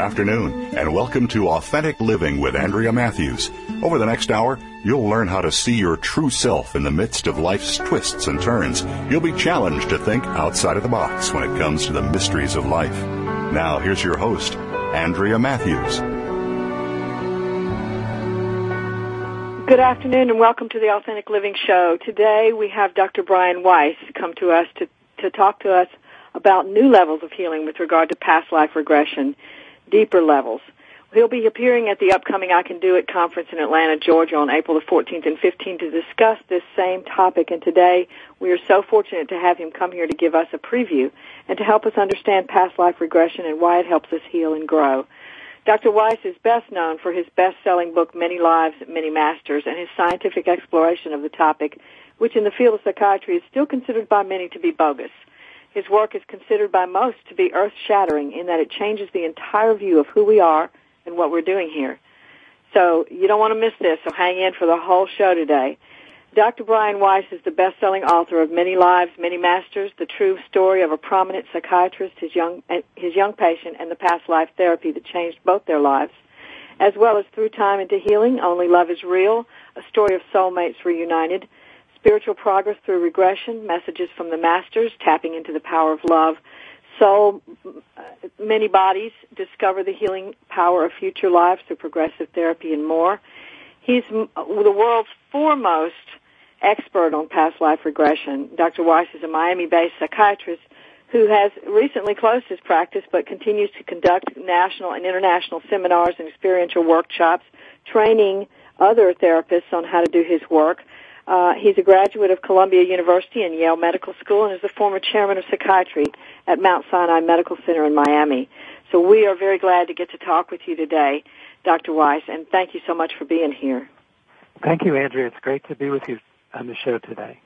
Afternoon, and welcome to Authentic Living with Andrea Matthews. Over the next hour, you'll learn how to see your true self in the midst of life's twists and turns. You'll be challenged to think outside of the box when it comes to the mysteries of life. Now, here's your host, Andrea Matthews. Good afternoon, and welcome to the Authentic Living Show. Today, we have Dr. Brian Weiss come to us to, to talk to us about new levels of healing with regard to past life regression deeper levels. He'll be appearing at the upcoming I Can Do It conference in Atlanta, Georgia on April the 14th and 15th to discuss this same topic. And today we are so fortunate to have him come here to give us a preview and to help us understand past life regression and why it helps us heal and grow. Dr. Weiss is best known for his best-selling book, Many Lives, Many Masters, and his scientific exploration of the topic, which in the field of psychiatry is still considered by many to be bogus. His work is considered by most to be earth-shattering in that it changes the entire view of who we are and what we're doing here. So you don't want to miss this, so hang in for the whole show today. Dr. Brian Weiss is the best-selling author of Many Lives, Many Masters, the true story of a prominent psychiatrist, his young, his young patient, and the past life therapy that changed both their lives, as well as Through Time into Healing, Only Love is Real, a story of soulmates reunited, spiritual progress through regression, messages from the masters, tapping into the power of love, So uh, many bodies, discover the healing power of future lives through progressive therapy and more. He's uh, the world's foremost expert on past life regression. Dr. Weiss is a Miami-based psychiatrist who has recently closed his practice but continues to conduct national and international seminars and experiential workshops, training other therapists on how to do his work. Uh, he's a graduate of Columbia University and Yale Medical School and is the former chairman of psychiatry at Mount Sinai Medical Center in Miami. So we are very glad to get to talk with you today, Dr. Weiss, and thank you so much for being here. Thank you, Andrea. It's great to be with you on the show today.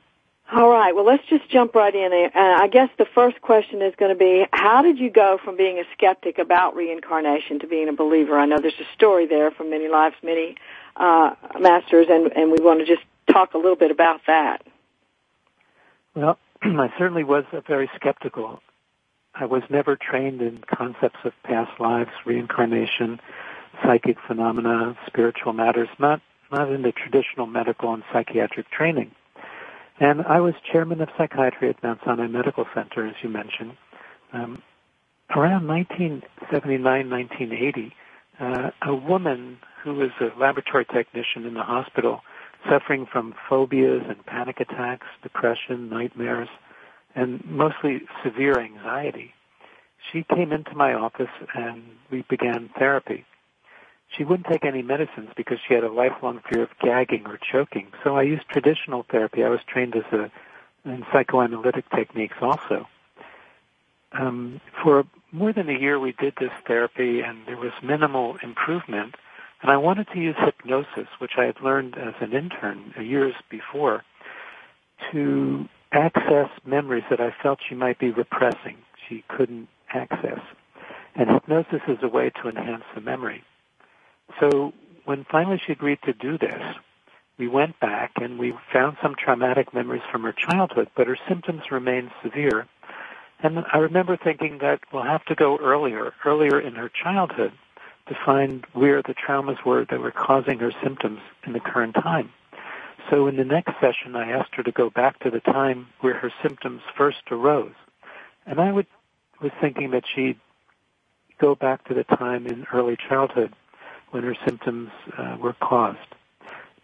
All right. Well, let's just jump right in. Uh, I guess the first question is going to be, how did you go from being a skeptic about reincarnation to being a believer? I know there's a story there from many lives, many uh, masters, and, and we want to just talk a little bit about that. Well, I certainly was very skeptical. I was never trained in concepts of past lives, reincarnation, psychic phenomena, spiritual matters, not, not in the traditional medical and psychiatric training. And I was chairman of psychiatry at Mount Sinai Medical Center, as you mentioned. Um, around 1979, 1980, uh, a woman who was a laboratory technician in the hospital suffering from phobias and panic attacks, depression, nightmares, and mostly severe anxiety. She came into my office and we began therapy. She wouldn't take any medicines because she had a lifelong fear of gagging or choking. So I used traditional therapy. I was trained as a in psychoanalytic techniques also. Um, for more than a year, we did this therapy, and there was minimal improvement. And I wanted to use hypnosis, which I had learned as an intern years before, to access memories that I felt she might be repressing, she couldn't access. And hypnosis is a way to enhance the memory. So when finally she agreed to do this, we went back and we found some traumatic memories from her childhood, but her symptoms remained severe. And I remember thinking that we'll have to go earlier, earlier in her childhood to find where the traumas were that were causing her symptoms in the current time. So in the next session, I asked her to go back to the time where her symptoms first arose. And I would, was thinking that she'd go back to the time in early childhood when her symptoms uh, were caused.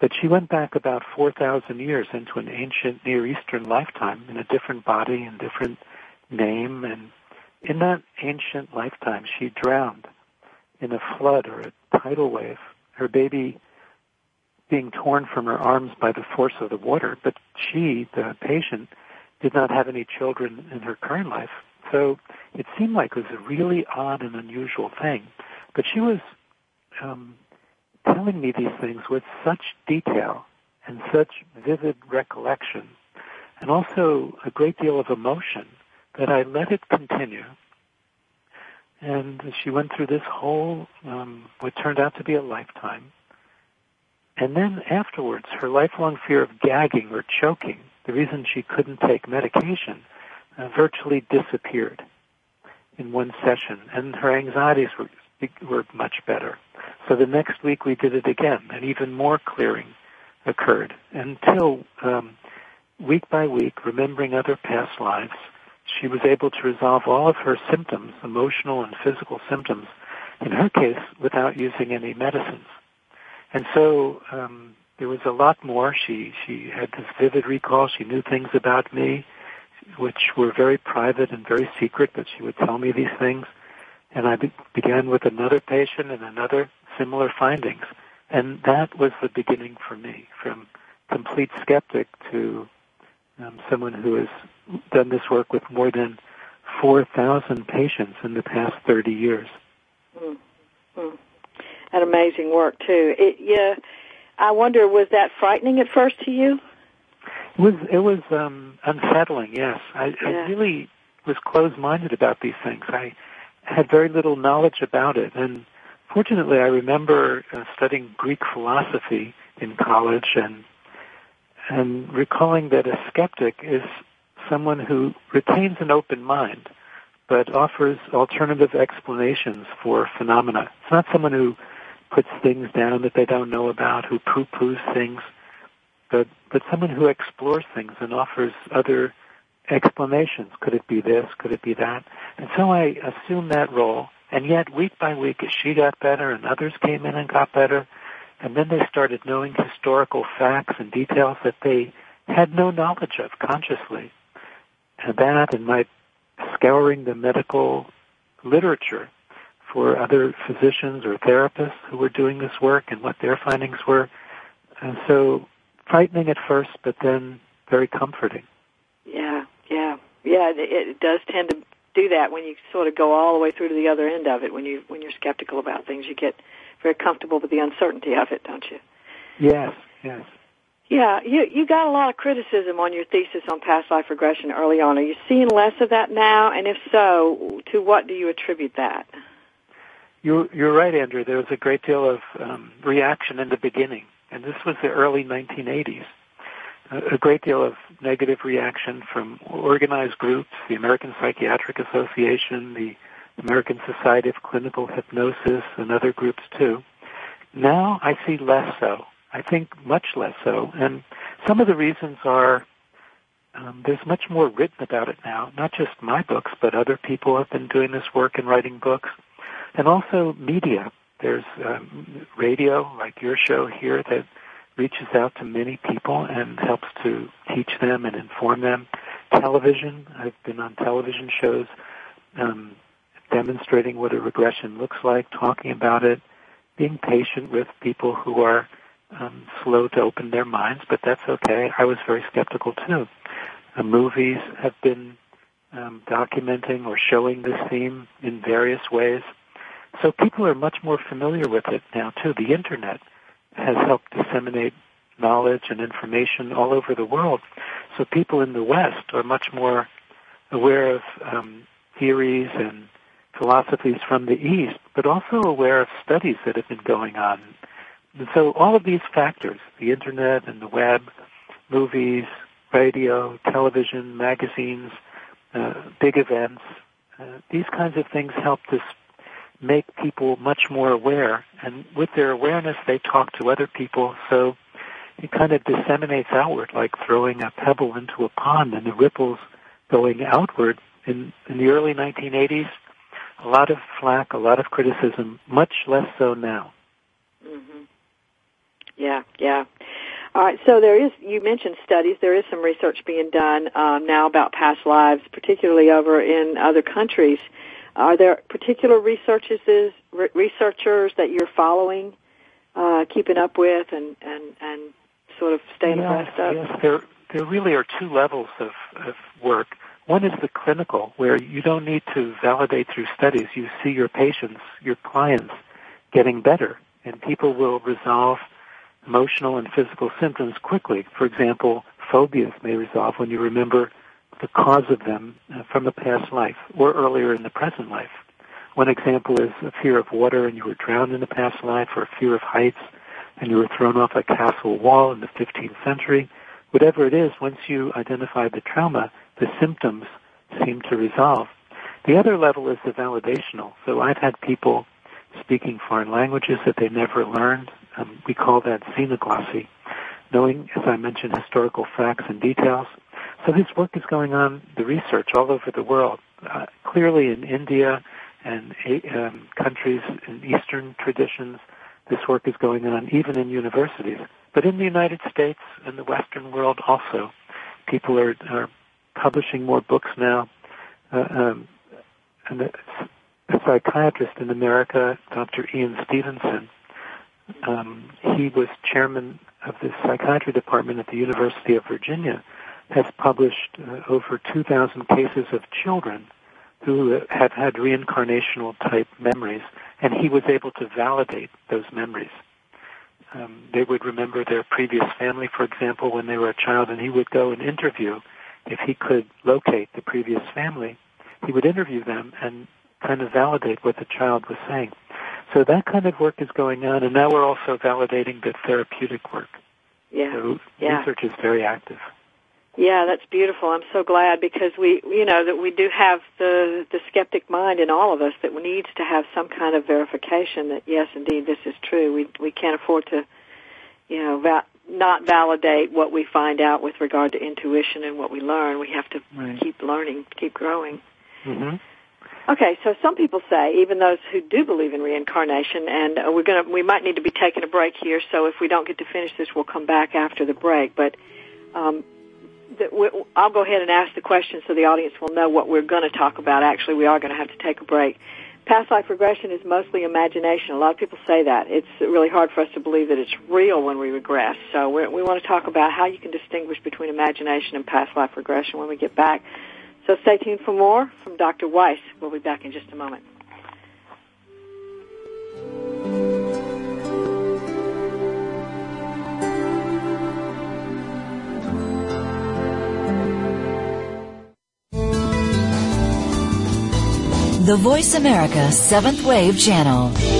But she went back about 4,000 years into an ancient Near Eastern lifetime in a different body and different name and in that ancient lifetime, she drowned in a flood or a tidal wave. Her baby being torn from her arms by the force of the water, but she, the patient, did not have any children in her current life. So it seemed like it was a really odd and unusual thing. But she was um, telling me these things with such detail and such vivid recollection, and also a great deal of emotion, that I let it continue. And she went through this whole, um, what turned out to be a lifetime. And then afterwards, her lifelong fear of gagging or choking, the reason she couldn't take medication, uh, virtually disappeared in one session, and her anxieties were were much better. So the next week we did it again, and even more clearing occurred until um, week by week, remembering other past lives, she was able to resolve all of her symptoms, emotional and physical symptoms, in her case, without using any medicines. And so um, there was a lot more. She she had this vivid recall. She knew things about me, which were very private and very secret, but she would tell me these things. And I be- began with another patient and another similar findings. And that was the beginning for me, from complete skeptic to um, someone who has done this work with more than 4,000 patients in the past 30 years. Mm. Mm. An amazing work too. It, yeah, I wonder, was that frightening at first to you? It was. It was um, unsettling. Yes, I, Yeah. I really was closed-minded about these things. I had very little knowledge about it, and fortunately, I remember uh, studying Greek philosophy in college, and and recalling that a skeptic is someone who retains an open mind, but offers alternative explanations for phenomena. It's not someone who puts things down that they don't know about, who poo-poos things, but but someone who explores things and offers other explanations. Could it be this? Could it be that? And so I assumed that role. And yet, week by week, as she got better and others came in and got better, and then they started knowing historical facts and details that they had no knowledge of consciously. And that and my scouring the medical literature for other physicians or therapists who were doing this work and what their findings were. And so frightening at first, but then very comforting. Yeah, yeah, yeah. It, it does tend to do that when you sort of go all the way through to the other end of it. When you when you're skeptical about things, you get very comfortable with the uncertainty of it, don't you? Yes, yes. Yeah, you you got a lot of criticism on your thesis on past life regression early on. Are you seeing less of that now? And if so, to what do you attribute that? You're, you're right, Andrea. There was a great deal of um, reaction in the beginning, and this was the early 1980s. A, a great deal of negative reaction from organized groups, the American Psychiatric Association, the American Society of Clinical Hypnosis, and other groups too. Now I see less so. I think much less so. And some of the reasons are um, there's much more written about it now, not just my books, but other people have been doing this work and writing books. And also media. There's um, radio, like your show here, that reaches out to many people and helps to teach them and inform them. Television, I've been on television shows um, demonstrating what a regression looks like, talking about it, being patient with people who are um, slow to open their minds, but that's okay. I was very skeptical too. Movies have been um, documenting or showing this theme in various ways. So people are much more familiar with it now too. The internet has helped disseminate knowledge and information all over the world. So people in the West are much more aware of um, theories and philosophies from the East, but also aware of studies that have been going on. And so all of these factors, the internet and the web, movies, radio, television, magazines, uh, big events, uh, these kinds of things help to make people much more aware. And with their awareness, they talk to other people. So it kind of disseminates outward, like throwing a pebble into a pond and the ripples going outward. In, in the early 1980s, a lot of flack, a lot of criticism, much less so now. hmm Yeah, yeah. All right, so there is, you mentioned studies, there is some research being done um, now about past lives, particularly over in other countries. Are there particular researchers, researchers that you're following, uh, keeping up with, and, and, and sort of staying abreast of? Yes, there, there really are two levels of, of work. One is the clinical, where you don't need to validate through studies. You see your patients, your clients, getting better, and people will resolve emotional and physical symptoms quickly. For example, phobias may resolve when you remember the cause of them uh, from a past life or earlier in the present life. One example is a fear of water and you were drowned in a past life or a fear of heights and you were thrown off a castle wall in the 15th century. Whatever it is, once you identify the trauma, the symptoms seem to resolve. The other level is the validational. So I've had people speaking foreign languages that they never learned. Um, we call that xenoglossy, knowing, as I mentioned, historical facts and details. So this work is going on, the research all over the world. Uh, clearly in India and um, countries in Eastern traditions, this work is going on even in universities. But in the United States and the Western world also, people are, are publishing more books now. Uh, um, and a psychiatrist in America, Dr. Ian Stevenson, um, he was chairman of the psychiatry department at the University of Virginia, has published uh, over 2,000 cases of children who have had reincarnational type memories, and he was able to validate those memories. Um, they would remember their previous family, for example, when they were a child, and he would go and interview. If he could locate the previous family, he would interview them and kind of validate what the child was saying. So that kind of work is going on, and now we're also validating the therapeutic work. Yeah. So yeah. research is very active. Yeah, that's beautiful. I'm so glad because we, you know, that we do have the the skeptic mind in all of us that needs to have some kind of verification that yes, indeed, this is true. We we can't afford to, you know, va- not validate what we find out with regard to intuition and what we learn. We have to right. keep learning, keep growing. Mm-hmm. Okay, so some people say, even those who do believe in reincarnation, and uh, we're gonna, we might need to be taking a break here. So if we don't get to finish this, we'll come back after the break. But um, the, I'll go ahead and ask the question so the audience will know what we're going to talk about. Actually, we are going to have to take a break. Past life regression is mostly imagination. A lot of people say that. It's really hard for us to believe that it's real when we regress. So we we want to talk about how you can distinguish between imagination and past life regression when we get back. So stay tuned for more from Dr. Weiss. We'll be back in just a moment. The Voice America Seventh Wave Channel.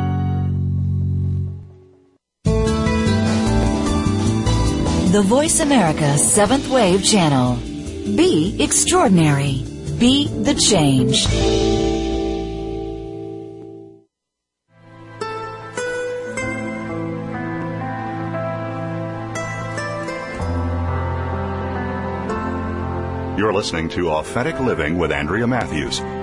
The Voice America Seventh Wave Channel. Be extraordinary. Be the change. You're listening to Authentic Living with Andrea Matthews.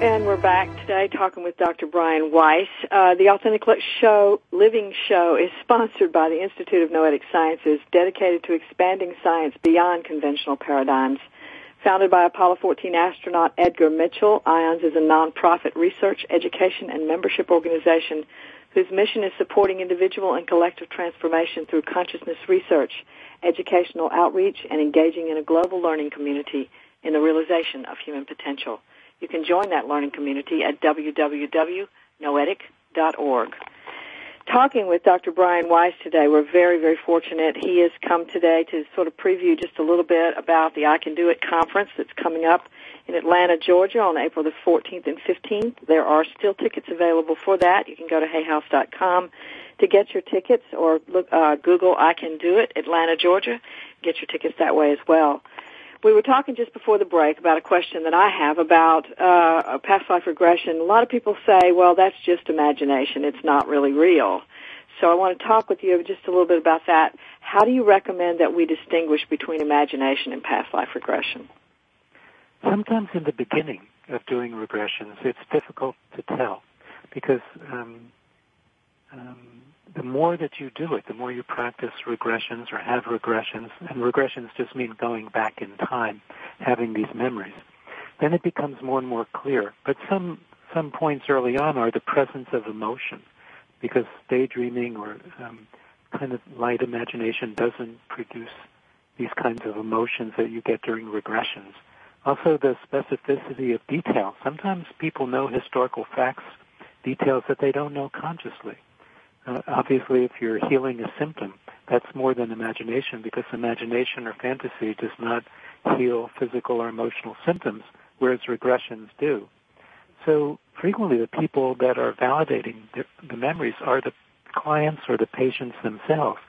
And we're back today talking with Dr. Brian Weiss. Uh, the Authentic Show, Living Show is sponsored by the Institute of Noetic Sciences, dedicated to expanding science beyond conventional paradigms. Founded by Apollo 14 astronaut Edgar Mitchell, IONS is a nonprofit research, education, and membership organization whose mission is supporting individual and collective transformation through consciousness research, educational outreach, and engaging in a global learning community in the realization of human potential. You can join that learning community at www.noetic.org. Talking with Dr. Brian Weiss today, we're very, very fortunate. He has come today to sort of preview just a little bit about the I Can Do It conference that's coming up in Atlanta, Georgia on April the 14th and 15th. There are still tickets available for that. You can go to hayhouse.com to get your tickets or look, uh, Google I Can Do It, Atlanta, Georgia. Get your tickets that way as well. We were talking just before the break about a question that I have about uh, past life regression. A lot of people say, well, that's just imagination. It's not really real. So I want to talk with you just a little bit about that. How do you recommend that we distinguish between imagination and past life regression? Sometimes in the beginning of doing regressions, it's difficult to tell because um, um, the more that you do it, the more you practice regressions or have regressions, and regressions just mean going back in time, having these memories, then it becomes more and more clear. But some some points early on are the presence of emotion, because daydreaming or um, kind of light imagination doesn't produce these kinds of emotions that you get during regressions. Also, the specificity of detail. Sometimes people know historical facts, details that they don't know consciously. Uh, obviously, if you're healing a symptom, that's more than imagination because imagination or fantasy does not heal physical or emotional symptoms, whereas regressions do. So frequently the people that are validating the, the memories are the clients or the patients themselves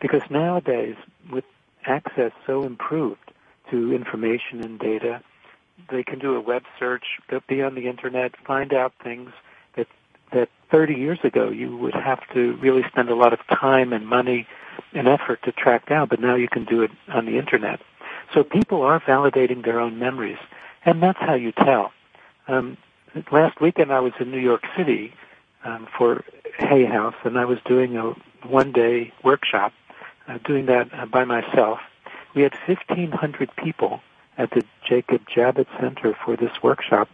because nowadays with access so improved to information and data, they can do a web search, be on the internet, find out things 30 years ago you would have to really spend a lot of time and money and effort to track down, but now you can do it on the internet. So people are validating their own memories, and that's how you tell. Um, last weekend I was in New York City um, for Hay House, and I was doing a one-day workshop, uh, doing that uh, by myself. We had 1,500 people at the Jacob Javits Center for this workshop,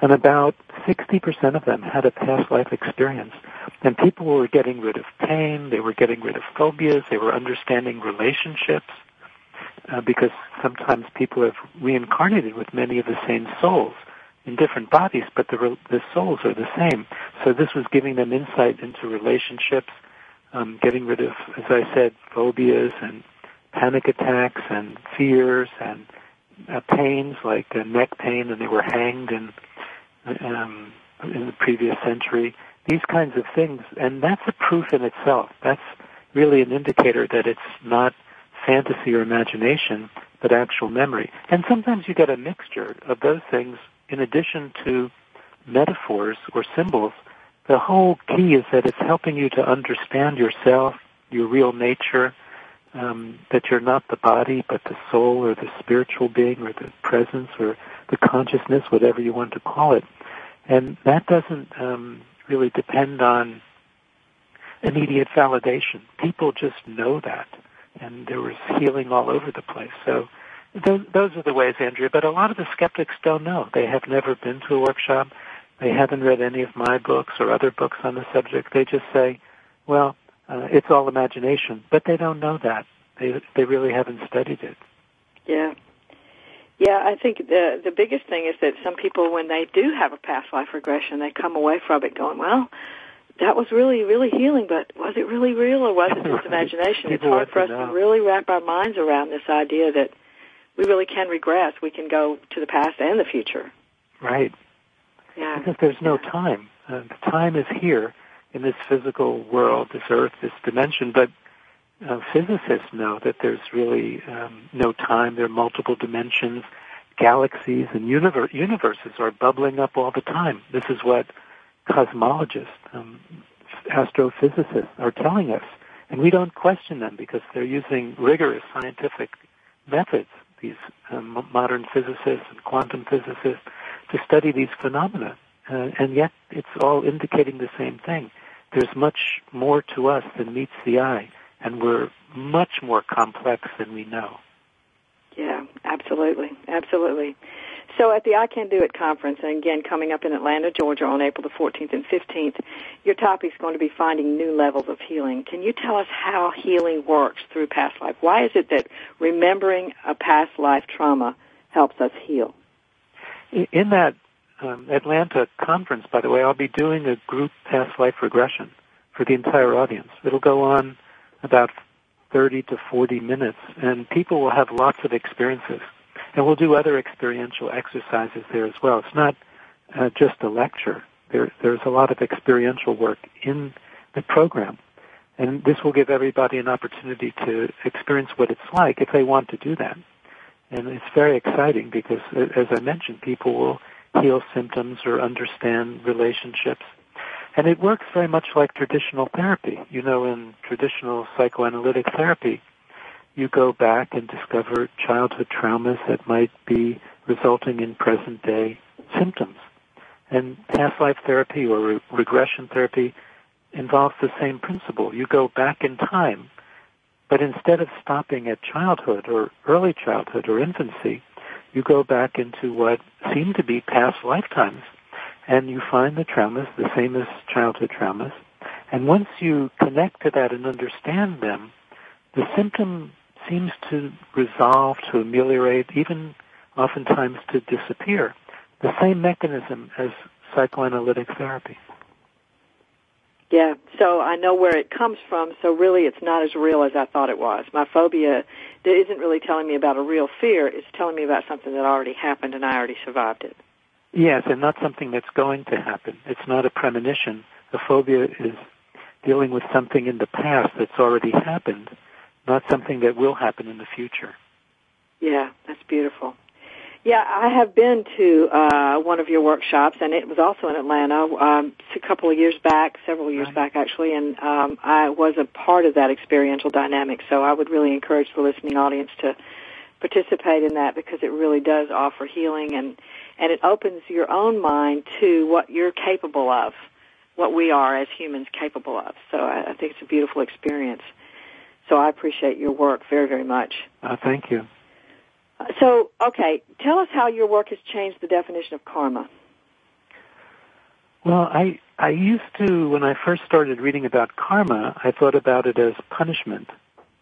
and about 60% of them had a past life experience. And people were getting rid of pain, they were getting rid of phobias, they were understanding relationships, uh, because sometimes people have reincarnated with many of the same souls in different bodies, but the, the souls are the same. So this was giving them insight into relationships, um, getting rid of, as I said, phobias and panic attacks and fears and uh, pains like uh, neck pain, and they were hanged and um, in the previous century. These kinds of things, and that's a proof in itself. That's really an indicator that it's not fantasy or imagination, but actual memory. And sometimes you get a mixture of those things in addition to metaphors or symbols. The whole key is that it's helping you to understand yourself, your real nature, um, that you're not the body, but the soul or the spiritual being or the presence or the consciousness, whatever you want to call it. And that doesn't um, really depend on immediate validation. People just know that. And there was healing all over the place. So those, those are the ways, Andrea. But a lot of the skeptics don't know. They have never been to a workshop. They haven't read any of my books or other books on the subject. They just say, well, uh, it's all imagination. But they don't know that. They, they really haven't studied it. Yeah. Yeah, I think the the biggest thing is that some people, when they do have a past life regression, they come away from it going, "Well, that was really really healing, but was it really real or was it just imagination?" it's hard for us to really wrap our minds around this idea that we really can regress. We can go to the past and the future. Right. Yeah. Because there's no time. Uh, the time is here in this physical world, this earth, this dimension, but uh, physicists know that there's really um, no time. There are multiple dimensions, galaxies, and universe, universes are bubbling up all the time. This is what cosmologists, um, astrophysicists are telling us. And we don't question them because they're using rigorous scientific methods, these um, modern physicists and quantum physicists, to study these phenomena. Uh, and yet it's all indicating the same thing. There's much more to us than meets the eye and we're much more complex than we know. Yeah, absolutely, absolutely. So at the I Can Do It conference, and again coming up in Atlanta, Georgia on April the 14th and 15th, your topic is going to be finding new levels of healing. Can you tell us how healing works through past life? Why is it that remembering a past life trauma helps us heal? In that um, Atlanta conference, by the way, I'll be doing a group past life regression for the entire audience. It'll go on about 30 to 40 minutes, and people will have lots of experiences. And we'll do other experiential exercises there as well. It's not uh, just a lecture. There, there's a lot of experiential work in the program. And this will give everybody an opportunity to experience what it's like if they want to do that. And it's very exciting because, as I mentioned, people will heal symptoms or understand relationships. And it works very much like traditional therapy. You know, in traditional psychoanalytic therapy, you go back and discover childhood traumas that might be resulting in present day symptoms. And past life therapy or re- regression therapy involves the same principle. You go back in time, but instead of stopping at childhood or early childhood or infancy, you go back into what seem to be past lifetimes and you find the traumas the same as childhood traumas. And once you connect to that and understand them, the symptom seems to resolve, to ameliorate, even oftentimes to disappear. The same mechanism as psychoanalytic therapy. Yeah, so I know where it comes from, so really it's not as real as I thought it was. My phobia isn't really telling me about a real fear, it's telling me about something that already happened and I already survived it. Yes, and not something that's going to happen. It's not a premonition. A phobia is dealing with something in the past that's already happened, not something that will happen in the future. Yeah, that's beautiful. Yeah, I have been to uh, one of your workshops, and it was also in Atlanta um, a couple of years back, several years right. back actually, and um, I was a part of that experiential dynamic. So I would really encourage the listening audience to participate in that because it really does offer healing and and it opens your own mind to what you're capable of, what we are as humans capable of. So I, I think it's a beautiful experience. So I appreciate your work very, very much. Uh, thank you. So, okay, tell us how your work has changed the definition of karma. Well, I I used to when I first started reading about karma, I thought about it as punishment,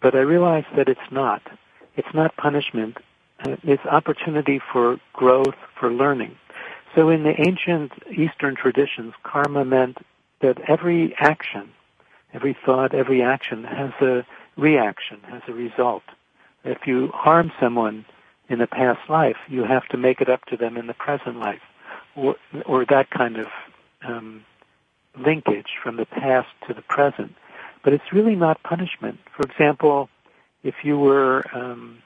but I realized that it's not. It's not punishment. It's opportunity for growth, for learning. So in the ancient Eastern traditions, karma meant that every action, every thought, every action has a reaction, has a result. If you harm someone, in a past life, you have to make it up to them in the present life, or, or that kind of um, linkage from the past to the present. But it's really not punishment. For example, if you were, um,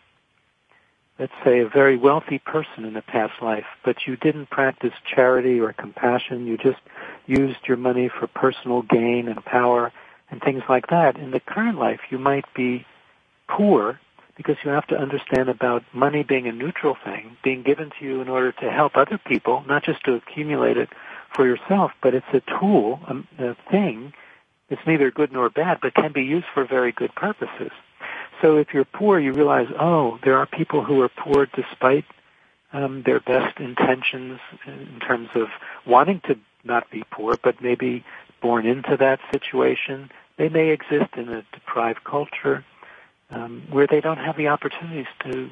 let's say, a very wealthy person in a past life, but you didn't practice charity or compassion, you just used your money for personal gain and power and things like that, in the current life you might be poor because you have to understand about money being a neutral thing, being given to you in order to help other people, not just to accumulate it for yourself, but it's a tool, a, a thing. It's neither good nor bad, but can be used for very good purposes. So if you're poor, you realize, oh, there are people who are poor despite um, their best intentions in terms of wanting to not be poor, but maybe born into that situation. They may exist in a deprived culture um, where they don't have the opportunities to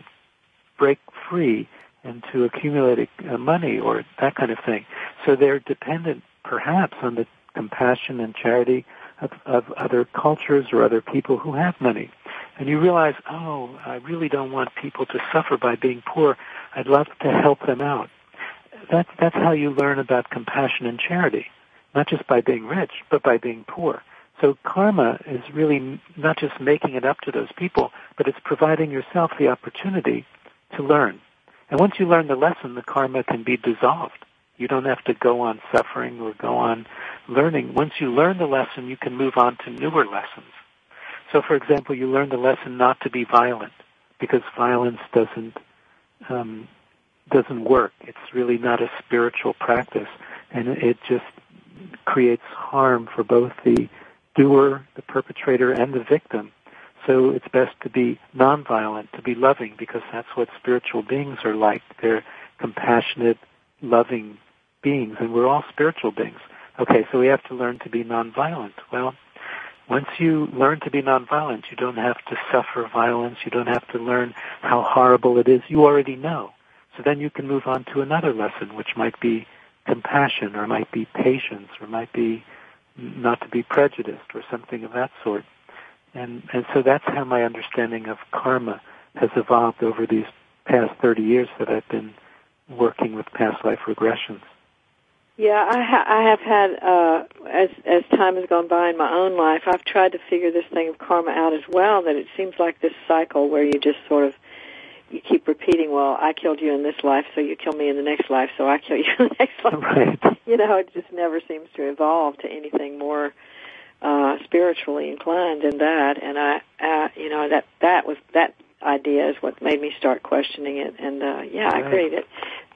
break free and to accumulate uh, money or that kind of thing. So they're dependent perhaps on the compassion and charity of, of other cultures or other people who have money. And you realize, oh, I really don't want people to suffer by being poor. I'd love to help them out. That's, that's how you learn about compassion and charity. Not just by being rich, but by being poor. So karma is really not just making it up to those people, but it's providing yourself the opportunity to learn. And once you learn the lesson, the karma can be dissolved. You don't have to go on suffering or go on learning. Once you learn the lesson, you can move on to newer lessons. So, for example, you learn the lesson not to be violent because violence doesn't um, doesn't work. It's really not a spiritual practice, and it just creates harm for both the doer, the perpetrator, and the victim. So it's best to be nonviolent, to be loving, because that's what spiritual beings are like. They're compassionate, loving beings, and we're all spiritual beings. Okay, so we have to learn to be nonviolent. Well, once you learn to be nonviolent, you don't have to suffer violence. You don't have to learn how horrible it is. You already know. So then you can move on to another lesson, which might be compassion, or might be patience, or might be not to be prejudiced, or something of that sort. And and so that's how my understanding of karma has evolved over these past 30 years that I've been working with past life regressions. Yeah, I, ha- I have had uh, as as time has gone by in my own life, I've tried to figure this thing of karma out as well. That it seems like this cycle where you just sort of you keep repeating, well, I killed you in this life, so you kill me in the next life, so I kill you in the next life. Right. You know, it just never seems to evolve to anything more uh spiritually inclined than that. And I, uh, you know, that that was that idea is what made me start questioning it. And uh yeah, I agree that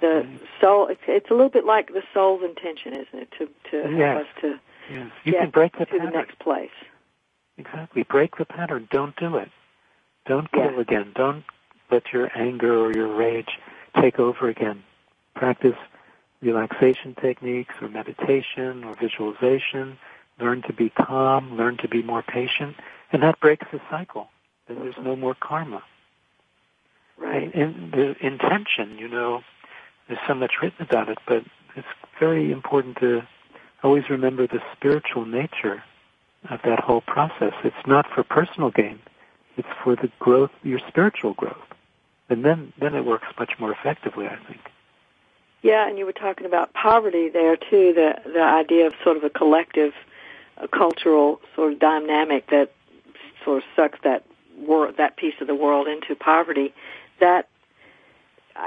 the soul. It's, it's a little bit like the soul's intention, isn't it, to to help us to Yes. You get can break the to the next place. Exactly. Break the pattern. Don't do it. Don't kill Yeah. again. Don't let your anger or your rage take over again. Practice relaxation techniques or meditation or visualization. Learn to be calm. Learn to be more patient. And that breaks the cycle. Then there's no more karma. Right. And, the intention, you know, there's so much written about it, but it's very important to always remember the spiritual nature of that whole process. It's not for personal gain. It's for the growth, your spiritual growth. And then, then it works much more effectively, I think. Yeah, and you were talking about poverty there too. The the idea of sort of a collective, a cultural sort of dynamic that sort of sucks that wor- that piece of the world into poverty. That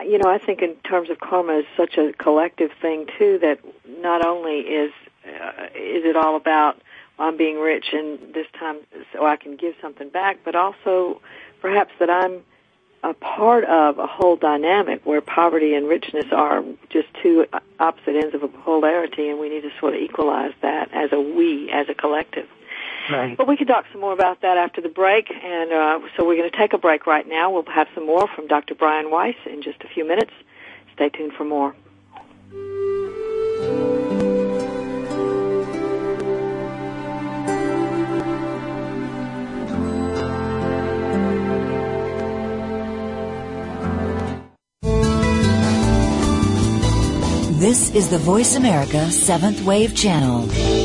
you know, I think in terms of karma is such a collective thing too. That not only is uh, is it all about I'm being rich and this time so I can give something back, but also perhaps that I'm a part of a whole dynamic where poverty and richness are just two opposite ends of a polarity, and we need to sort of equalize that as a we, as a collective. Right. But we can talk some more about that after the break, and uh, so we're going to take a break right now. We'll have some more from Dr. Brian Weiss in just a few minutes. Stay tuned for more. This is the Voice America Seventh Wave Channel.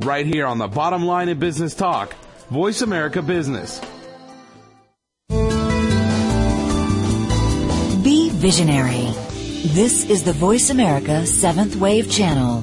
right here on the bottom line in business talk, Voice America Business. Be visionary. This is the Voice America Seventh Wave Channel.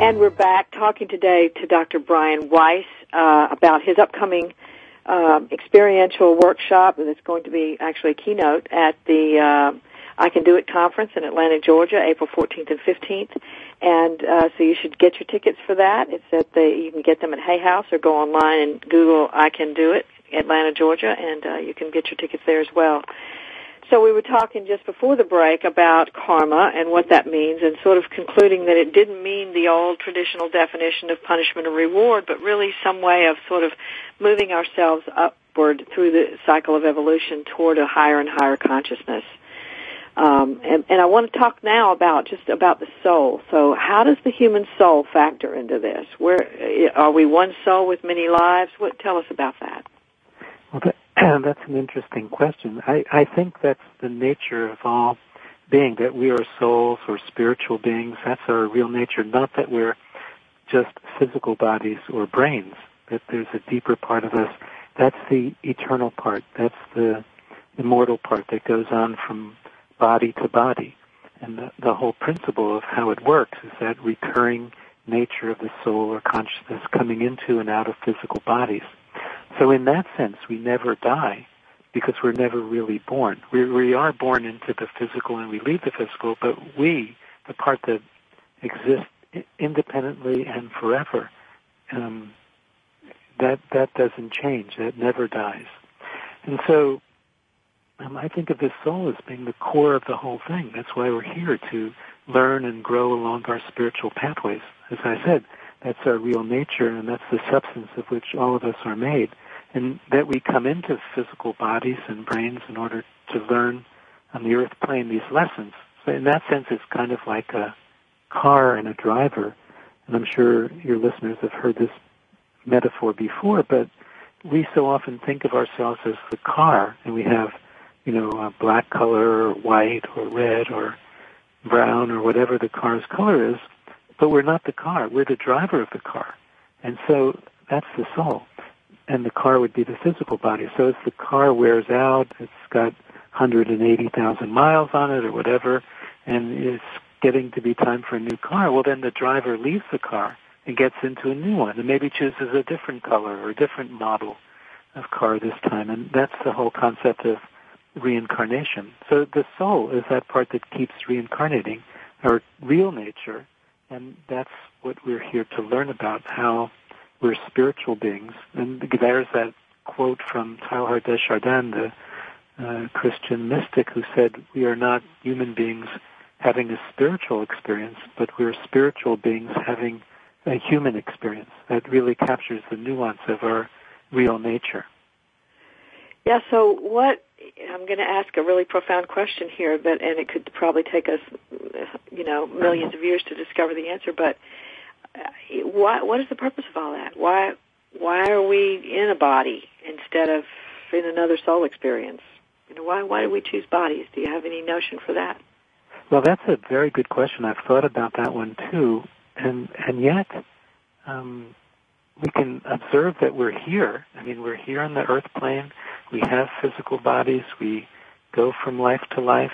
And we're back talking today to Dr. Brian Weiss uh, about his upcoming um, experiential workshop that's going to be actually a keynote at the uh, I Can Do It conference in Atlanta, Georgia, April 14th and 15th. And uh, so you should get your tickets for that. It's at the you can get them at Hay House or go online and Google I Can Do It Atlanta, Georgia, and uh, you can get your tickets there as well. So we were talking just before the break about karma and what that means and sort of concluding that it didn't mean the old traditional definition of punishment or reward, but really some way of sort of moving ourselves upward through the cycle of evolution toward a higher and higher consciousness. Um, and, and I want to talk now about just about the soul. So, how does the human soul factor into this? Where are we one soul with many lives? What tell us about that? That, that's an interesting question. I, I think that's the nature of all being, that we are souls or spiritual beings. That's our real nature, not that we're just physical bodies or brains, that there's a deeper part of us. That's the eternal part. That's the immortal part that goes on from body to body. And the, the whole principle of how it works is that recurring nature of the soul or consciousness coming into and out of physical bodies. So in that sense, we never die because we're never really born. We, we are born into the physical and we leave the physical, but we, the part that exists independently and forever, um, that that doesn't change. That never dies. And so, um, I think of the soul as being the core of the whole thing. That's why we're here to learn and grow along our spiritual pathways. As I said, that's our real nature, and that's the substance of which all of us are made. And that we come into physical bodies and brains in order to learn on the earth plane these lessons. So in that sense, it's kind of like a car and a driver. And I'm sure your listeners have heard this metaphor before, but we so often think of ourselves as the car, and we have, you know, a black color or white or red or brown or whatever the car's color is, but we're not the car. We're the driver of the car. And so that's the soul. And the car would be the physical body. So as the car wears out, it's got 180,000 miles on it or whatever, and it's getting to be time for a new car, well then the driver leaves the car and gets into a new one and maybe chooses a different color or a different model of car this time. And that's the whole concept of reincarnation. So the soul is that part that keeps reincarnating, our real nature, and that's what we're here to learn about, how we're spiritual beings. And there's that quote from Teilhard de Chardin, the uh, Christian mystic, who said, we are not human beings having a spiritual experience, but we're spiritual beings having a human experience. That really captures the nuance of our real nature. Yeah, so what I'm going to ask a really profound question here, but and it could probably take us, you know, millions of years to discover the answer. But uh, why? What is the purpose of all that? Why? Why are we in a body instead of in another soul experience? You know, why? Why do we choose bodies? Do you have any notion for that? Well, that's a very good question. I've thought about that one too, and and yet. Um, we can observe that we're here. I mean, we're here on the earth plane we have physical bodies. We go from life to life.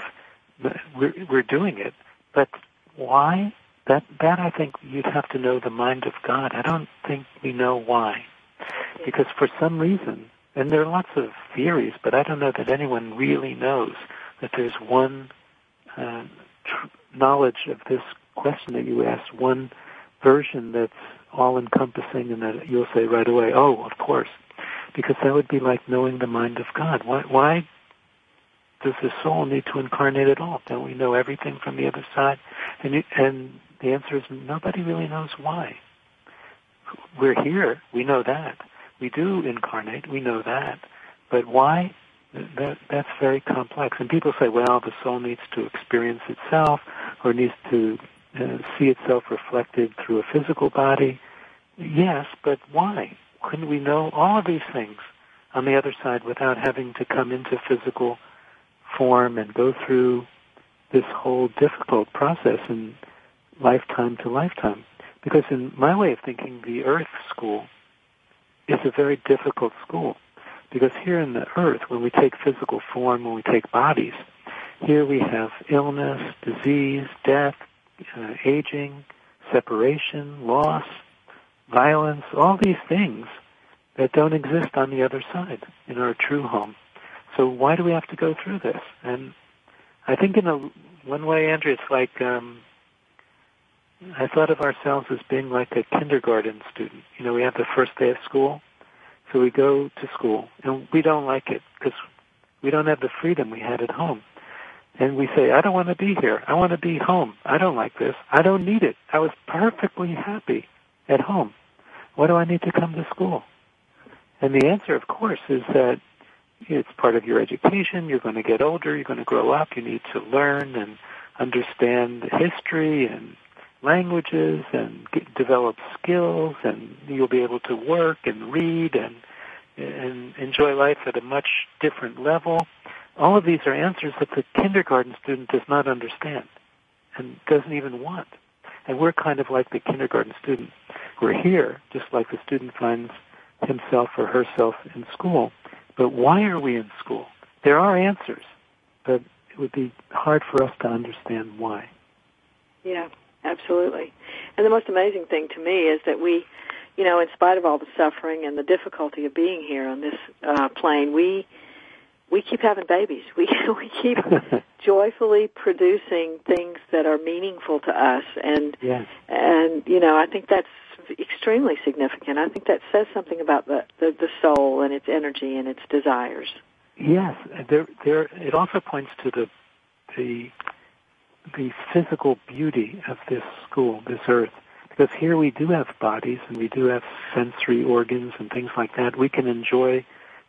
We're, we're doing it. But why? That, that I think you'd have to know the mind of God. I don't think we know why. Because for some reason, and there are lots of theories, but I don't know that anyone really knows that there's one uh, tr- knowledge of this question that you asked, one version that's all encompassing and that you'll say right away, oh, of course because that would be like knowing the mind of God. Why, why does the soul need to incarnate at all? Don't we know everything from the other side? And, you, and the answer is nobody really knows why. We're here. We know that. We do incarnate. We know that. But why? That, that's very complex. And people say, well, the soul needs to experience itself or needs to uh, see itself reflected through a physical body. Yes, but why? Couldn't we know all of these things on the other side without having to come into physical form and go through this whole difficult process in lifetime to lifetime? Because in my way of thinking, the earth school is a very difficult school. Because here in the earth, when we take physical form, when we take bodies, here we have illness, disease, death, uh, aging, separation, loss, violence, all these things that don't exist on the other side in our true home. So why do we have to go through this? And I think in a one way, Andrea, it's like um, I thought of ourselves as being like a kindergarten student. You know, we have the first day of school, so we go to school, and we don't like it because we don't have the freedom we had at home. And we say, I don't want to be here. I want to be home. I don't like this. I don't need it. I was perfectly happy at home. Why do I need to come to school? And the answer, of course, is that it's part of your education. You're going to get older. You're going to grow up. You need to learn and understand history and languages and get, develop skills, and you'll be able to work and read and and enjoy life at a much different level. All of these are answers that the kindergarten student does not understand and doesn't even want. And we're kind of like the kindergarten student. We're here, just like the student finds himself or herself in school. But why are we in school? There are answers, but it would be hard for us to understand why. Yeah, absolutely. And the most amazing thing to me is that we, you know, in spite of all the suffering and the difficulty of being here on this uh, plane, we we keep having babies. We we keep joyfully producing things that are meaningful to us, and yes. and you know, I think that's extremely significant. I think that says something about the, the, the soul and its energy and its desires. Yes, there, there. It also points to the the the physical beauty of this school, this earth, because here we do have bodies and we do have sensory organs and things like that. We can enjoy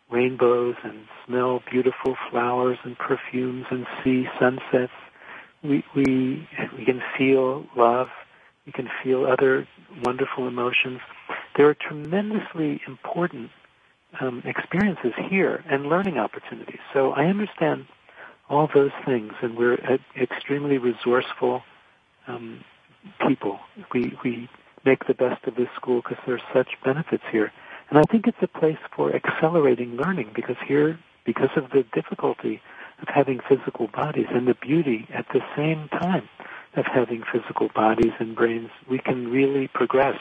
rainbows and smell beautiful flowers and perfumes and see sunsets. We we we can feel love We can feel other wonderful emotions. There are tremendously important um, experiences here and learning opportunities. So I understand all those things, and we're extremely resourceful um, people. We we make the best of this school because there's such benefits here, and I think it's a place for accelerating learning because here, because of the difficulty of having physical bodies and the beauty at the same time of having physical bodies and brains, we can really progress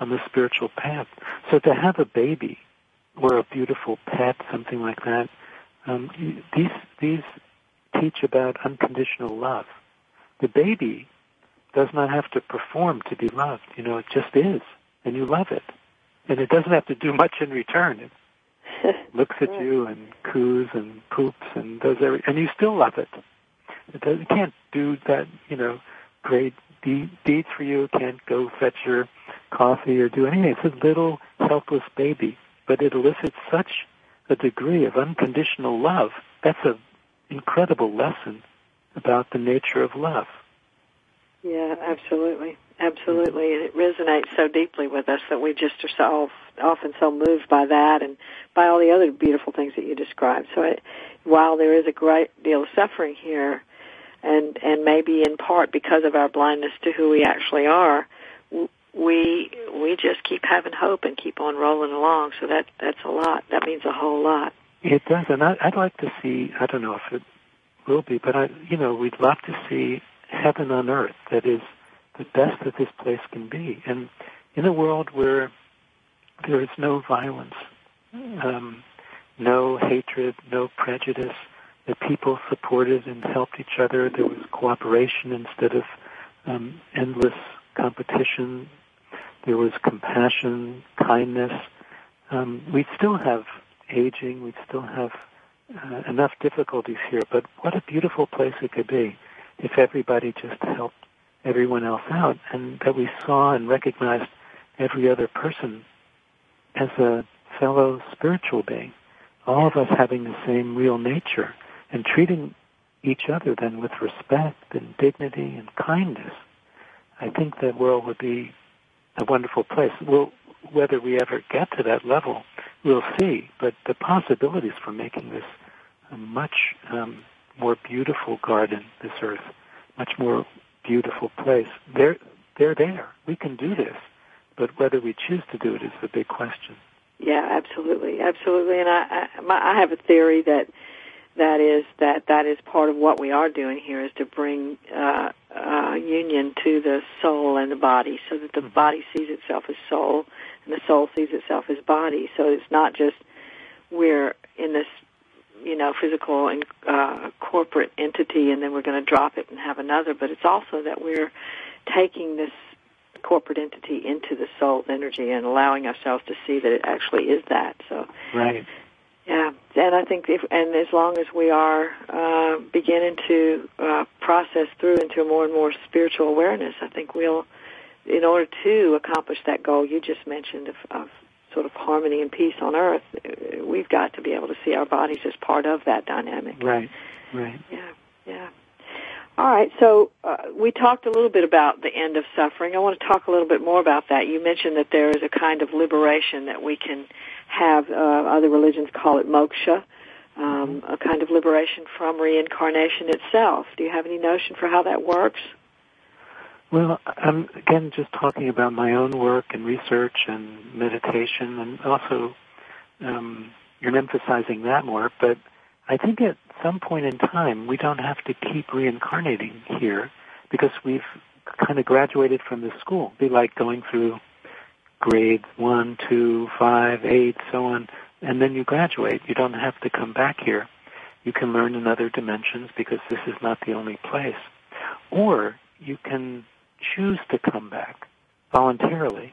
on the spiritual path. So to have a baby or a beautiful pet, something like that, um, these these teach about unconditional love. The baby does not have to perform to be loved. You know, it just is, and you love it, and it doesn't have to do much in return. It looks at you and coos and poops and does every, and you still love it. It, does, it can't do that, you know, great de- deeds for you. Can't go fetch your coffee or do anything. It's a little helpless baby, but it elicits such a degree of unconditional love. That's an incredible lesson about the nature of love. Yeah, absolutely, absolutely, and it resonates so deeply with us that we just are so often so moved by that and by all the other beautiful things that you described. So, it, while there is a great deal of suffering here, and and maybe in part because of our blindness to who we actually are, we we just keep having hope and keep on rolling along. So that that's a lot. That means a whole lot. It does, and I, I'd like to see. I don't know if it will be, but I, you know, we'd love to see heaven on earth. That is the best that this place can be, and in a world where there is no violence, um, no hatred, no prejudice, the people supported and helped each other. There was cooperation instead of um, endless competition. There was compassion, kindness. Um, we still have aging. We still have uh, enough difficulties here. But what a beautiful place it could be if everybody just helped everyone else out, and that we saw and recognized every other person as a fellow spiritual being. All of us having the same real nature and treating each other then with respect and dignity and kindness, I think that world would be a wonderful place. We'll, whether we ever get to that level, we'll see. But the possibilities for making this a much um, more beautiful garden, this earth, much more beautiful place, they're they're there. We can do this, but whether we choose to do it is the big question. Yeah, absolutely, absolutely. And I I, my, I have a theory that that is that that is part of what we are doing here is to bring uh, uh, union to the soul and the body, so that the mm-hmm. body sees itself as soul and the soul sees itself as body. So it's not just we're in this you know, physical and uh, corporate entity, and then we're going to drop it and have another. But it's also that we're taking this corporate entity into the soul energy and allowing ourselves to see that it actually is that. So, right. Yeah, and I think, if, and as long as we are uh, beginning to uh, process through into more and more spiritual awareness, I think we'll, in order to accomplish that goal you just mentioned of, of sort of harmony and peace on earth, we've got to be able to see our bodies as part of that dynamic. Right, right. Yeah, yeah. All right, so uh, we talked a little bit about the end of suffering. I want to talk a little bit more about that. You mentioned that there is a kind of liberation that we can have. Uh, other religions call it moksha, um, a kind of liberation from reincarnation itself. Do you have any notion for how that works? Well, I'm again just talking about my own work and research and meditation, and also um, you're emphasizing that more. But I think at some point in time, we don't have to keep reincarnating here because we've kind of graduated from the school. It'd be like going through grades one, two, five, eight, so on, and then you graduate. You don't have to come back here. You can learn in other dimensions because this is not the only place. Or you can choose to come back voluntarily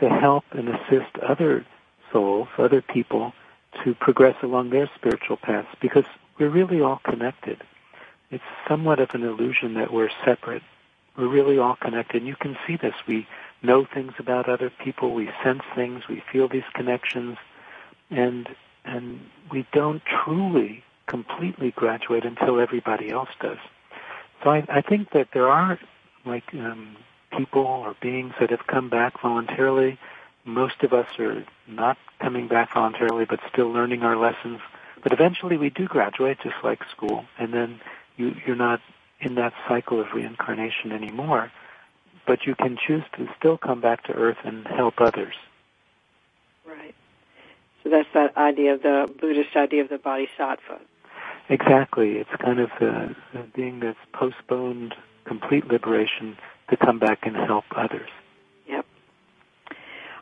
to help and assist other souls, other people to progress along their spiritual paths because we're really all connected. It's somewhat of an illusion that we're separate. We're really all connected. And you can see this. We know things about other people. We sense things. We feel these connections. And, and we don't truly completely graduate until everybody else does. So I, I think that there are like um, people or beings that have come back voluntarily most of us are not coming back voluntarily, but still learning our lessons. But eventually we do graduate, just like school, and then you, you're not in that cycle of reincarnation anymore. But you can choose to still come back to Earth and help others. Right. So that's that idea of the Buddhist idea of the bodhisattva. Exactly. It's kind of the, the being that's postponed complete liberation to come back and help others. Yep.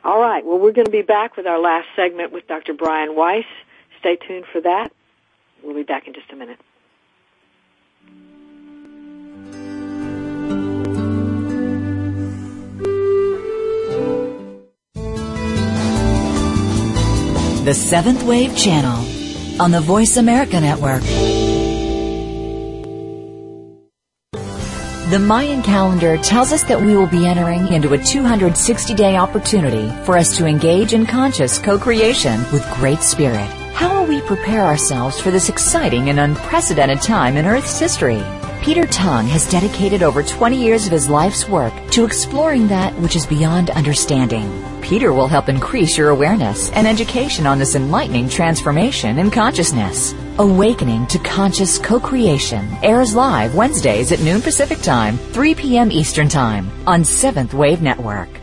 All right. Well, we're going to be back with our last segment with Dr. Brian Weiss. Stay tuned for that. We'll be back in just a minute. The Seventh Wave Channel on the Voice America Network. The Mayan calendar tells us that we will be entering into a 260 day opportunity for us to engage in conscious co creation with Great Spirit. How will we prepare ourselves for this exciting and unprecedented time in Earth's history? Peter Tong has dedicated over 20 years of his life's work to exploring that which is beyond understanding. Peter will help increase your awareness and education on this enlightening transformation in consciousness. Awakening to Conscious Co-Creation airs live Wednesdays at noon Pacific Time, 3 p.m. Eastern Time on Seventh Wave Network.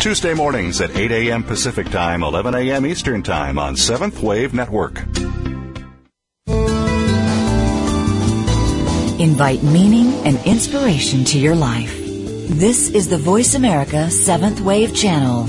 Tuesday mornings at 8 a.m. Pacific Time, 11 a.m. Eastern Time on Seventh Wave Network. Invite meaning and inspiration to your life. This is the Voice America Seventh Wave Channel.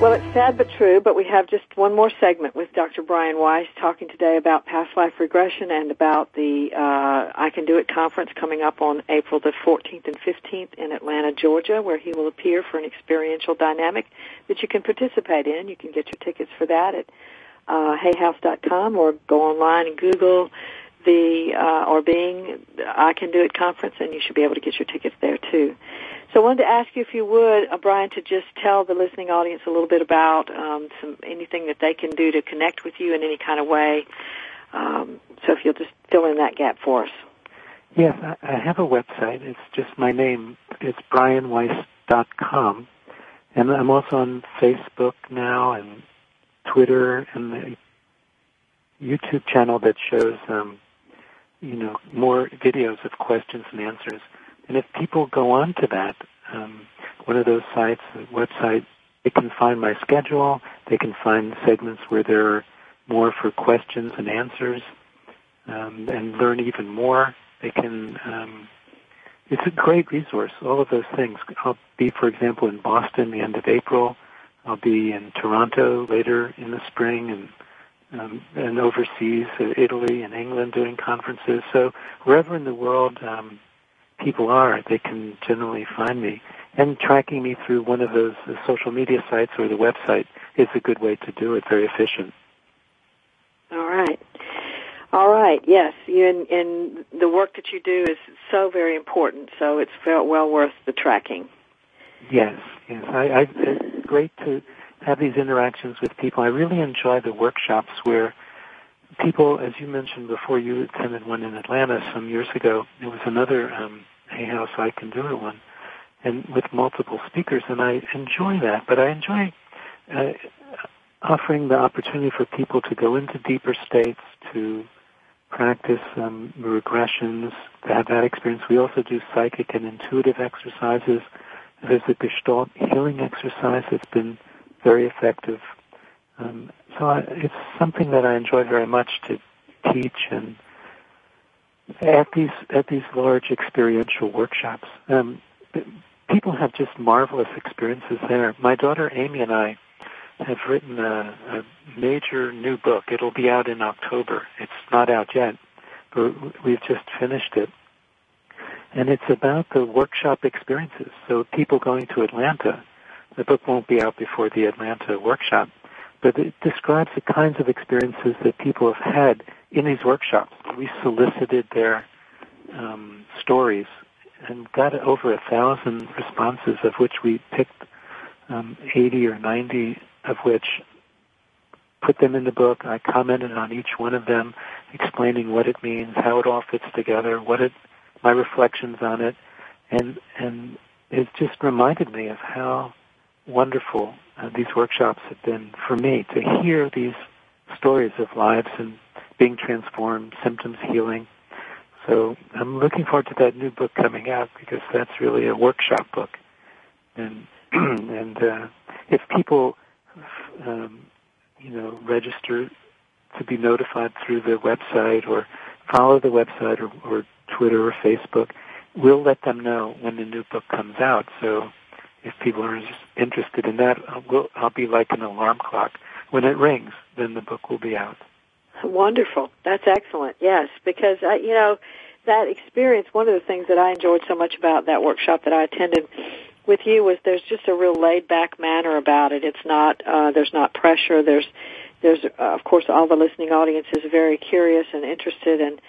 Well, it's sad but true, but we have just one more segment with Dr. Brian Weiss talking today about past life regression and about the uh, I Can Do It conference coming up on April the 14th and 15th in Atlanta, Georgia, where he will appear for an experiential dynamic that you can participate in. You can get your tickets for that at uh, hayhouse.com or go online and Google the uh, or Bing I Can Do It conference, and you should be able to get your tickets there too. So I wanted to ask you if you would, uh, Brian, to just tell the listening audience a little bit about um, some anything that they can do to connect with you in any kind of way. Um, so if you'll just fill in that gap for us. Yes, I, I have a website. It's just my name. It's brianweiss.com. And I'm also on Facebook now and Twitter and the YouTube channel that shows, um, you know, more videos of questions and answers. And if people go on to that, um, one of those sites, website, they can find my schedule. They can find segments where there are more for questions and answers, um, and learn even more. They can. Um, it's a great resource. All of those things. I'll be, for example, in Boston the end of April. I'll be in Toronto later in the spring, and um, and overseas, uh, Italy and England, doing conferences. So wherever in the world um, people are, they can generally find me. And tracking me through one of those social media sites or the website is a good way to do it, very efficient. All right. All right. Yes, you, and, and the work that you do is so very important. So it's well worth the tracking. Yes, yes. I, I, it's great to have these interactions with people. I really enjoy the workshops where people, as you mentioned before, you attended one in Atlanta some years ago. It was another um, Hay House I Can Do It one, and with multiple speakers, and I enjoy that. But I enjoy uh, offering the opportunity for people to go into deeper states, to practice um, regressions, to have that experience. We also do psychic and intuitive exercises. There's a Gestalt healing exercise that's been very effective. Um, so I, it's something that I enjoy very much to teach and at these at these large experiential workshops. Um, people have just marvelous experiences there. My daughter Amy and I have written a, a major new book. It'll be out in October. It's not out yet, but we've just finished it. And it's about the workshop experiences. So people going to Atlanta, the book won't be out before the Atlanta workshop, but it describes the kinds of experiences that people have had in these workshops. We solicited their um, stories and got over a thousand responses, of which we picked um, 80 or 90 of which put them in the book. I commented on each one of them, explaining what it means, how it all fits together, what it, my reflections on it, and and it just reminded me of how wonderful uh, these workshops have been for me to hear these stories of lives and being transformed, symptoms healing. So I'm looking forward to that new book coming out because that's really a workshop book. And and uh, if people, um, you know, register to be notified through the website or follow the website or, or Twitter or Facebook, we'll let them know when the new book comes out. So if people are interested in that, I'll, I'll be like an alarm clock. When it rings, then the book will be out. Wonderful. That's excellent. Yes, because I, you know that experience. One of the things that I enjoyed so much about that workshop that I attended with you was there's just a real laid back manner about it. It's not uh, there's not pressure. There's there's uh, of course all the listening audience is very curious and interested and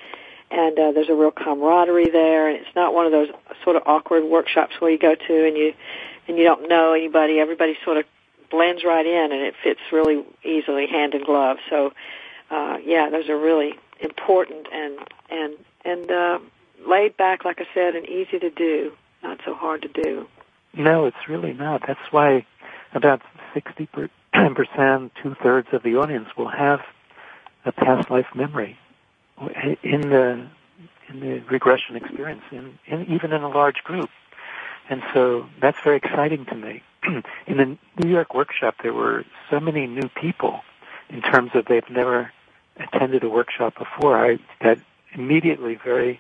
and uh, there's a real camaraderie there and it's not one of those sort of awkward workshops where you go to and you and you don't know anybody, everybody sort of blends right in and it fits really easily hand in glove. So, uh, yeah, those are really important and, and, and, uh, laid back, like I said, and easy to do. Not so hard to do. No, it's really not. That's why about 60%, two thirds of the audience will have a past life memory in the, in the regression experience, in, in, even in a large group. And so that's very exciting to me. in the New York workshop, there were so many new people in terms of they've never attended a workshop before. I got immediately very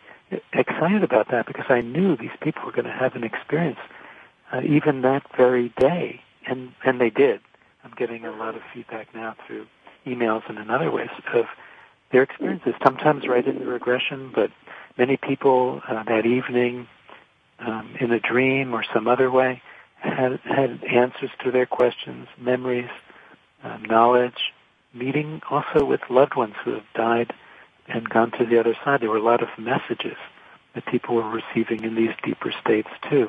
excited about that because I knew these people were going to have an experience uh, even that very day, and and they did. I'm getting a lot of feedback now through emails and in other ways of their experiences, sometimes right in the regression, but many people uh, that evening um, in a dream or some other way had, had answers to their questions, memories, uh, knowledge, meeting also with loved ones who have died and gone to the other side. There were a lot of messages that people were receiving in these deeper states too.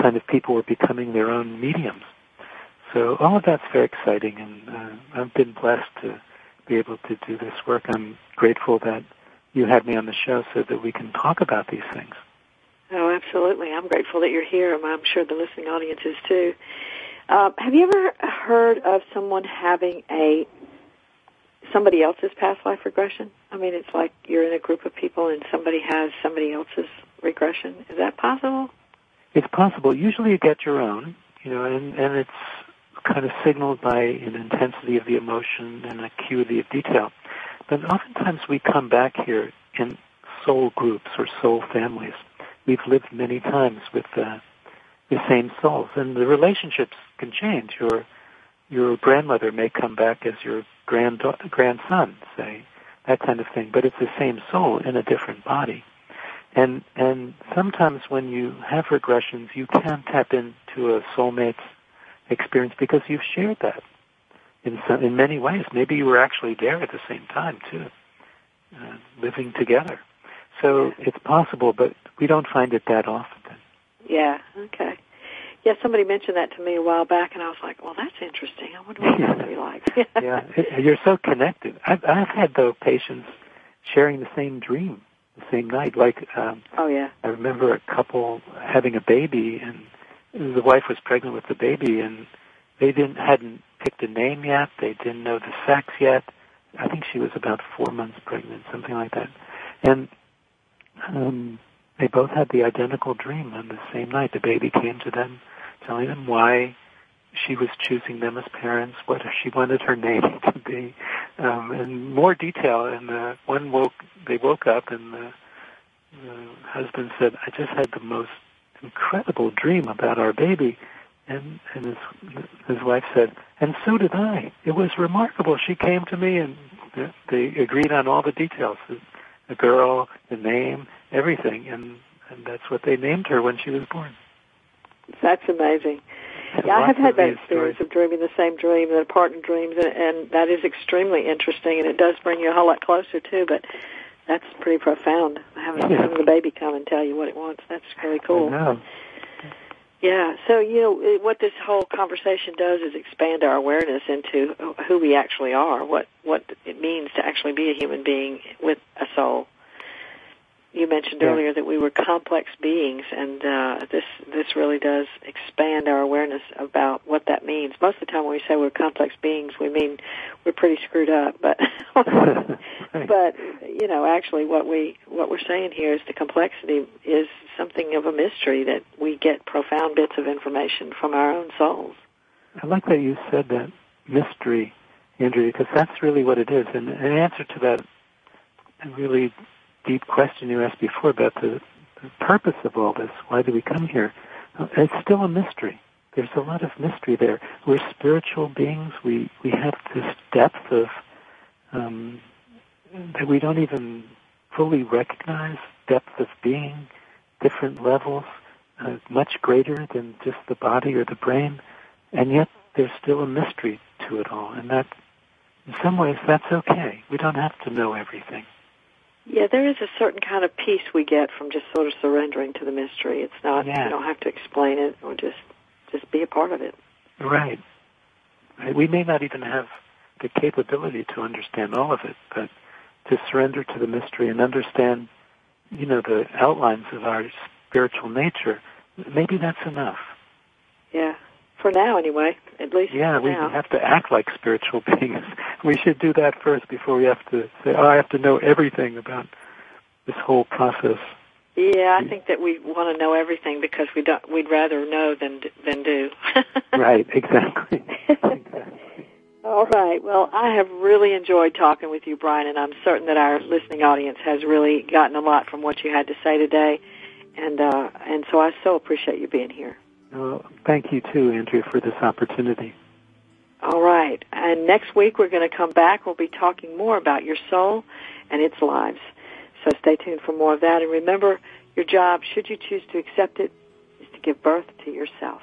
Kind of people were becoming their own mediums. So all of that's very exciting, and uh, I've been blessed to be able to do this work. I'm grateful that you had me on the show so that we can talk about these things. Oh, absolutely. I'm grateful that you're here. and I'm sure the listening audience is too. Uh, have you ever heard of someone having a somebody else's past life regression? I mean, it's like you're in a group of people and somebody has somebody else's regression. Is that possible? It's possible. Usually, you get your own, you know, and and it's kind of signaled by an intensity of the emotion and acuity of detail. But oftentimes we come back here in soul groups or soul families. We've lived many times with uh, the same souls, and the relationships can change. Your your grandmother may come back as your grand grandson, say that kind of thing. But it's the same soul in a different body. And and sometimes when you have regressions, you can tap into a soulmate's experience because you've shared that in some, in many ways. Maybe you were actually there at the same time too, uh, living together. So it's possible, but we don't find it that often. Yeah. Okay. Yeah, somebody mentioned that to me a while back, and I was like, "Well, that's interesting. I wonder what that would be like." yeah, you're so connected. I've, I've had though patients sharing the same dream the same night. Like, um, oh yeah, I remember a couple having a baby, and the wife was pregnant with the baby, and they didn't hadn't picked a name yet. They didn't know the sex yet. I think she was about four months pregnant, something like that. And um, they both had the identical dream on the same night. The baby came to them, telling them why she was choosing them as parents, what she wanted her name to be, um, and more detail. And uh, one woke, they woke up, and the, the husband said, "I just had the most incredible dream about our baby." And, and his, his wife said, and so did I. It was remarkable. She came to me and they agreed on all the details. The girl, the name, everything. And, and that's what they named her when she was born. That's amazing. Yeah, I have had that experience stories. of dreaming the same dream that a partner dreams, and, and that is extremely interesting, and it does bring you a whole lot closer too. But that's pretty profound. Having, the baby come and tell you what it wants, that's really cool. Yeah. So, you know, what this whole conversation does is expand our awareness into who we actually are, what, what it means to actually be a human being with a soul you mentioned yeah. earlier that we were complex beings, and uh, this this really does expand our awareness about what that means. Most of the time, when we say we're complex beings, we mean we're pretty screwed up. But but you know, actually, what we what we're saying here is the complexity is something of a mystery that we get profound bits of information from our own souls. I like that you said that mystery, Andrea, because that's really what it is. And an answer to that, really deep question you asked before about the, the purpose of all this. Why do we come here? It's still a mystery. There's a lot of mystery there. We're spiritual beings. We we have this depth of um, that we don't even fully recognize. Depth of being, different levels, uh, much greater than just the body or the brain, and yet there's still a mystery to it all. And that, in some ways, that's okay. We don't have to know everything. Yeah, there is a certain kind of peace we get from just sort of surrendering to the mystery. It's not yeah. you don't have to explain it or just just be a part of it. Right. right. We may not even have the capability to understand all of it, but to surrender to the mystery and understand, you know, the outlines of our spiritual nature, maybe that's enough. Yeah, for now anyway. At least yeah, we now. have to act like spiritual beings. We should do that first before we have to say, "Oh, I have to know everything about this whole process." Yeah, I think that we want to know everything because we don't. We'd rather know than than do. right. Exactly. exactly. All right. Well, I have really enjoyed talking with you, Brian, and I'm certain that our listening audience has really gotten a lot from what you had to say today. And uh, and so I so appreciate you being here. Well, thank you too, Andrea, for this opportunity. All right. And next week we're going to come back. We'll be talking more about your soul and its lives. So stay tuned for more of that. And remember, your job, should you choose to accept it, is to give birth to yourself.